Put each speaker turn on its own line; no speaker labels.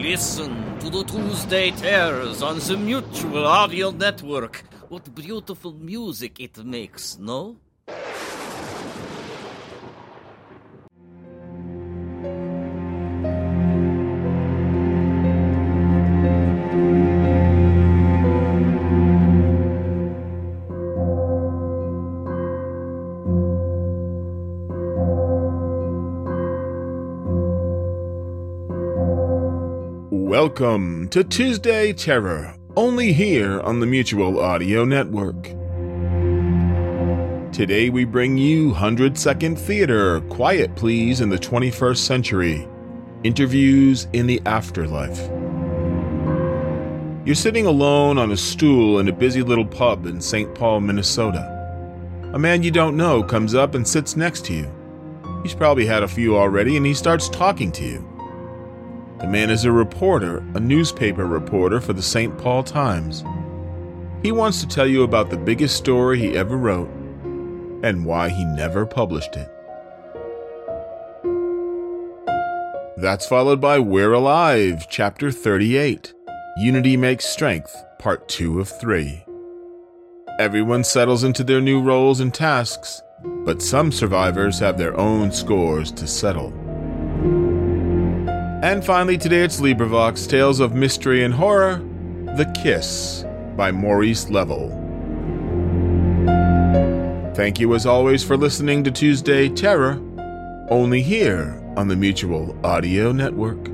Listen to the Tuesday Terrors on the Mutual Audio Network. What beautiful music it makes, no?
Welcome to Tuesday Terror, only here on the Mutual Audio Network. Today we bring you 100 Second Theater, Quiet Please in the 21st Century, Interviews in the Afterlife. You're sitting alone on a stool in a busy little pub in St. Paul, Minnesota. A man you don't know comes up and sits next to you. He's probably had a few already and he starts talking to you. The man is a reporter, a newspaper reporter for the St. Paul Times. He wants to tell you about the biggest story he ever wrote and why he never published it. That's followed by We're Alive, Chapter 38 Unity Makes Strength, Part 2 of 3. Everyone settles into their new roles and tasks, but some survivors have their own scores to settle. And finally, today it's LibriVox Tales of Mystery and Horror The Kiss by Maurice Level. Thank you as always for listening to Tuesday Terror, only here on the Mutual Audio Network.